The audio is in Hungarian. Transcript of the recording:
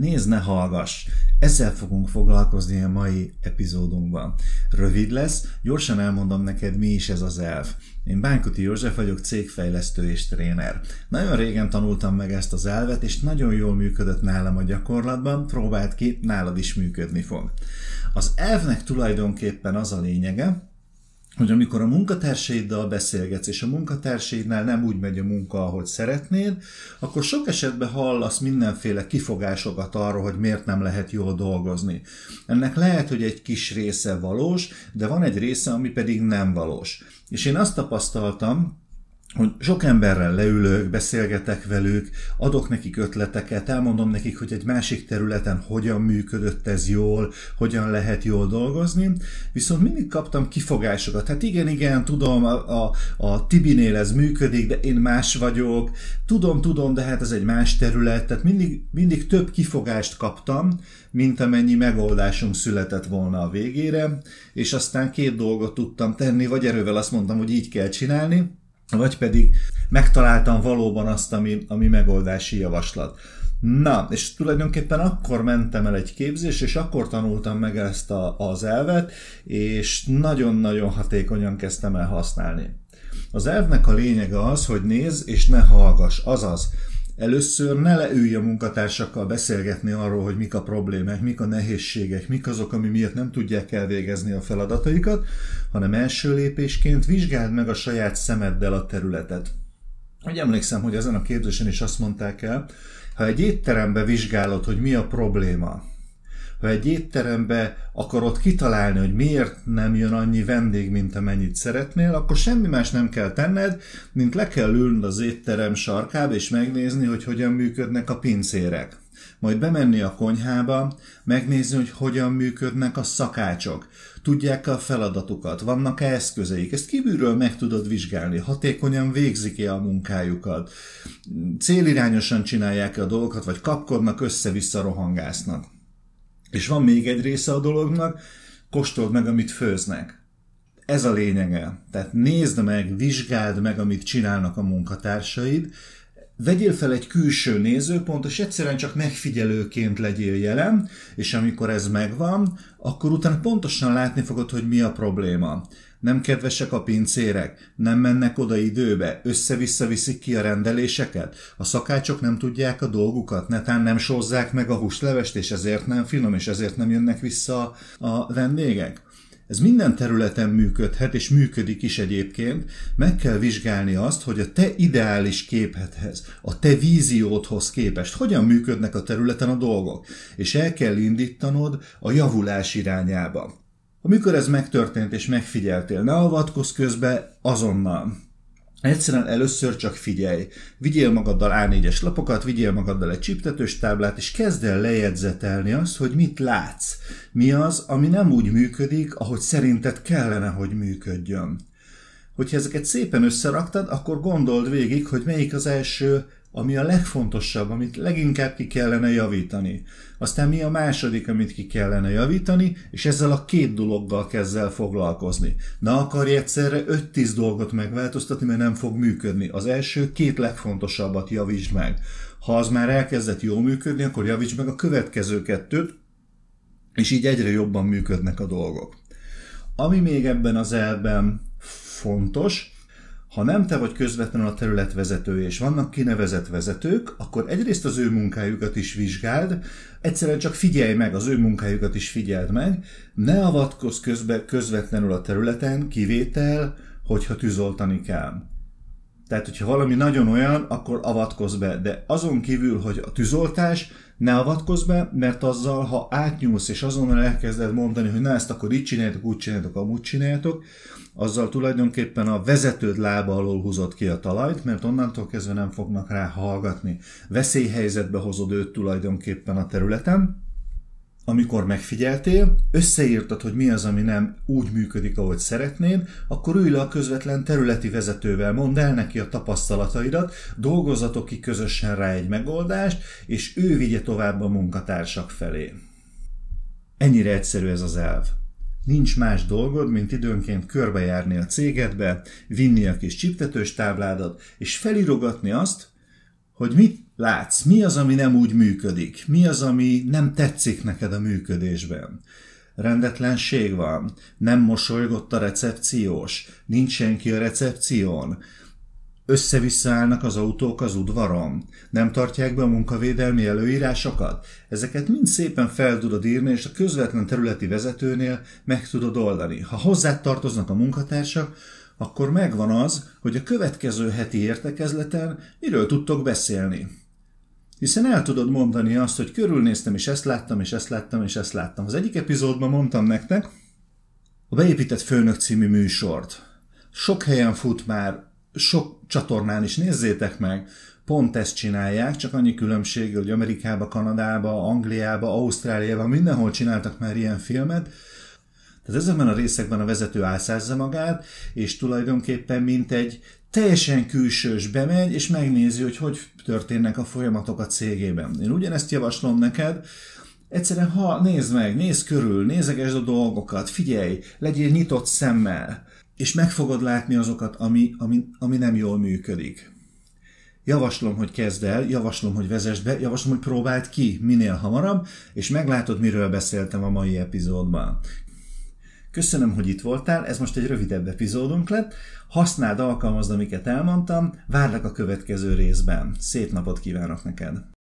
Nézd, ne hallgass! Ezzel fogunk foglalkozni a mai epizódunkban. Rövid lesz, gyorsan elmondom neked, mi is ez az elv. Én Bánkuti József vagyok, cégfejlesztő és tréner. Nagyon régen tanultam meg ezt az elvet, és nagyon jól működött nálam a gyakorlatban, próbált ki, nálad is működni fog. Az elvnek tulajdonképpen az a lényege, hogy amikor a munkatársaiddal beszélgetsz, és a munkatársaidnál nem úgy megy a munka, ahogy szeretnéd, akkor sok esetben hallasz mindenféle kifogásokat arról, hogy miért nem lehet jól dolgozni. Ennek lehet, hogy egy kis része valós, de van egy része, ami pedig nem valós. És én azt tapasztaltam, hogy sok emberrel leülök, beszélgetek velük, adok nekik ötleteket, elmondom nekik, hogy egy másik területen hogyan működött ez jól, hogyan lehet jól dolgozni, viszont mindig kaptam kifogásokat. Hát igen, igen, tudom, a, a, a Tibinél ez működik, de én más vagyok, tudom, tudom, de hát ez egy más terület, tehát mindig, mindig több kifogást kaptam, mint amennyi megoldásunk született volna a végére, és aztán két dolgot tudtam tenni, vagy erővel azt mondtam, hogy így kell csinálni, vagy pedig megtaláltam valóban azt, ami, ami megoldási javaslat. Na, és tulajdonképpen akkor mentem el egy képzés, és akkor tanultam meg ezt a, az elvet, és nagyon-nagyon hatékonyan kezdtem el használni. Az elvnek a lényege az, hogy néz és ne hallgass, azaz Először ne leülj a munkatársakkal beszélgetni arról, hogy mik a problémák, mik a nehézségek, mik azok, ami miatt nem tudják elvégezni a feladataikat, hanem első lépésként vizsgáld meg a saját szemeddel a területet. Hogy emlékszem, hogy ezen a kérdésen is azt mondták el, ha egy étterembe vizsgálod, hogy mi a probléma, ha egy étterembe akarod kitalálni, hogy miért nem jön annyi vendég, mint amennyit szeretnél, akkor semmi más nem kell tenned, mint le kell ülnöd az étterem sarkába, és megnézni, hogy hogyan működnek a pincérek. Majd bemenni a konyhába, megnézni, hogy hogyan működnek a szakácsok. Tudják a feladatukat, vannak-e eszközeik. Ezt kívülről meg tudod vizsgálni, hatékonyan végzik-e a munkájukat, célirányosan csinálják-e a dolgokat, vagy kapkodnak, össze-vissza rohangásznak. És van még egy része a dolognak, kóstold meg, amit főznek. Ez a lényege. Tehát nézd meg, vizsgáld meg, amit csinálnak a munkatársaid, vegyél fel egy külső nézőpont, és egyszerűen csak megfigyelőként legyél jelen, és amikor ez megvan, akkor utána pontosan látni fogod, hogy mi a probléma nem kedvesek a pincérek, nem mennek oda időbe, össze-vissza viszik ki a rendeléseket, a szakácsok nem tudják a dolgukat, netán nem sozzák meg a húslevest, és ezért nem finom, és ezért nem jönnek vissza a vendégek. Ez minden területen működhet, és működik is egyébként. Meg kell vizsgálni azt, hogy a te ideális képedhez, a te víziódhoz képest hogyan működnek a területen a dolgok, és el kell indítanod a javulás irányába. Amikor ez megtörtént és megfigyeltél, ne avatkozz közbe azonnal. Egyszerűen először csak figyelj. Vigyél magaddal A4-es lapokat, vigyél magaddal egy csiptetős táblát, és kezd el lejegyzetelni azt, hogy mit látsz. Mi az, ami nem úgy működik, ahogy szerinted kellene, hogy működjön. Hogyha ezeket szépen összeraktad, akkor gondold végig, hogy melyik az első ami a legfontosabb, amit leginkább ki kellene javítani. Aztán mi a második, amit ki kellene javítani, és ezzel a két dologgal kezd el foglalkozni. Ne akarj egyszerre 5-10 dolgot megváltoztatni, mert nem fog működni. Az első két legfontosabbat javítsd meg. Ha az már elkezdett jól működni, akkor javítsd meg a következő kettőt, és így egyre jobban működnek a dolgok. Ami még ebben az elben fontos, ha nem te vagy közvetlenül a terület vezetője, és vannak kinevezett vezetők, akkor egyrészt az ő munkájukat is vizsgáld, egyszerűen csak figyelj meg, az ő munkájukat is figyeld meg, ne avatkozz közbe közvetlenül a területen, kivétel, hogyha tűzoltani kell. Tehát, hogyha valami nagyon olyan, akkor avatkozz be. De azon kívül, hogy a tűzoltás, ne avatkozz be, mert azzal, ha átnyúlsz, és azonnal elkezded mondani, hogy na ezt akkor így csináljátok, úgy csináljátok, amúgy csináljátok, azzal tulajdonképpen a vezetőd lába alól húzott ki a talajt, mert onnantól kezdve nem fognak rá hallgatni. Veszélyhelyzetbe hozod őt tulajdonképpen a területen, amikor megfigyeltél, összeírtad, hogy mi az, ami nem úgy működik, ahogy szeretnéd, akkor ülj le a közvetlen területi vezetővel, mondd el neki a tapasztalataidat, dolgozatok ki közösen rá egy megoldást, és ő vigye tovább a munkatársak felé. Ennyire egyszerű ez az elv. Nincs más dolgod, mint időnként körbejárni a cégedbe, vinni a kis csiptetős tábládat, és felirogatni azt, hogy mit látsz, mi az, ami nem úgy működik, mi az, ami nem tetszik neked a működésben. Rendetlenség van, nem mosolygott a recepciós, nincs senki a recepción, össze állnak az autók az udvaron, nem tartják be a munkavédelmi előírásokat. Ezeket mind szépen fel tudod írni, és a közvetlen területi vezetőnél meg tudod oldani. Ha hozzá tartoznak a munkatársak, akkor megvan az, hogy a következő heti értekezleten miről tudtok beszélni. Hiszen el tudod mondani azt, hogy körülnéztem, és ezt láttam, és ezt láttam, és ezt láttam. Az egyik epizódban mondtam nektek a Beépített Főnök című műsort. Sok helyen fut már, sok csatornán is nézzétek meg, pont ezt csinálják, csak annyi különbség, hogy Amerikába, Kanadába, Angliába, Ausztráliába, mindenhol csináltak már ilyen filmet, tehát ezekben a részekben a vezető álszázza magát, és tulajdonképpen mint egy teljesen külsős bemegy, és megnézi, hogy hogy történnek a folyamatok a cégében. Én ugyanezt javaslom neked, egyszerűen ha nézd meg, nézd körül, nézegesd a dolgokat, figyelj, legyél nyitott szemmel, és meg fogod látni azokat, ami, ami, ami nem jól működik. Javaslom, hogy kezd el, javaslom, hogy vezesd be, javaslom, hogy próbáld ki minél hamarabb, és meglátod, miről beszéltem a mai epizódban. Köszönöm, hogy itt voltál, ez most egy rövidebb epizódunk lett. Használd, alkalmazd, amiket elmondtam, várlak a következő részben. Szép napot kívánok neked!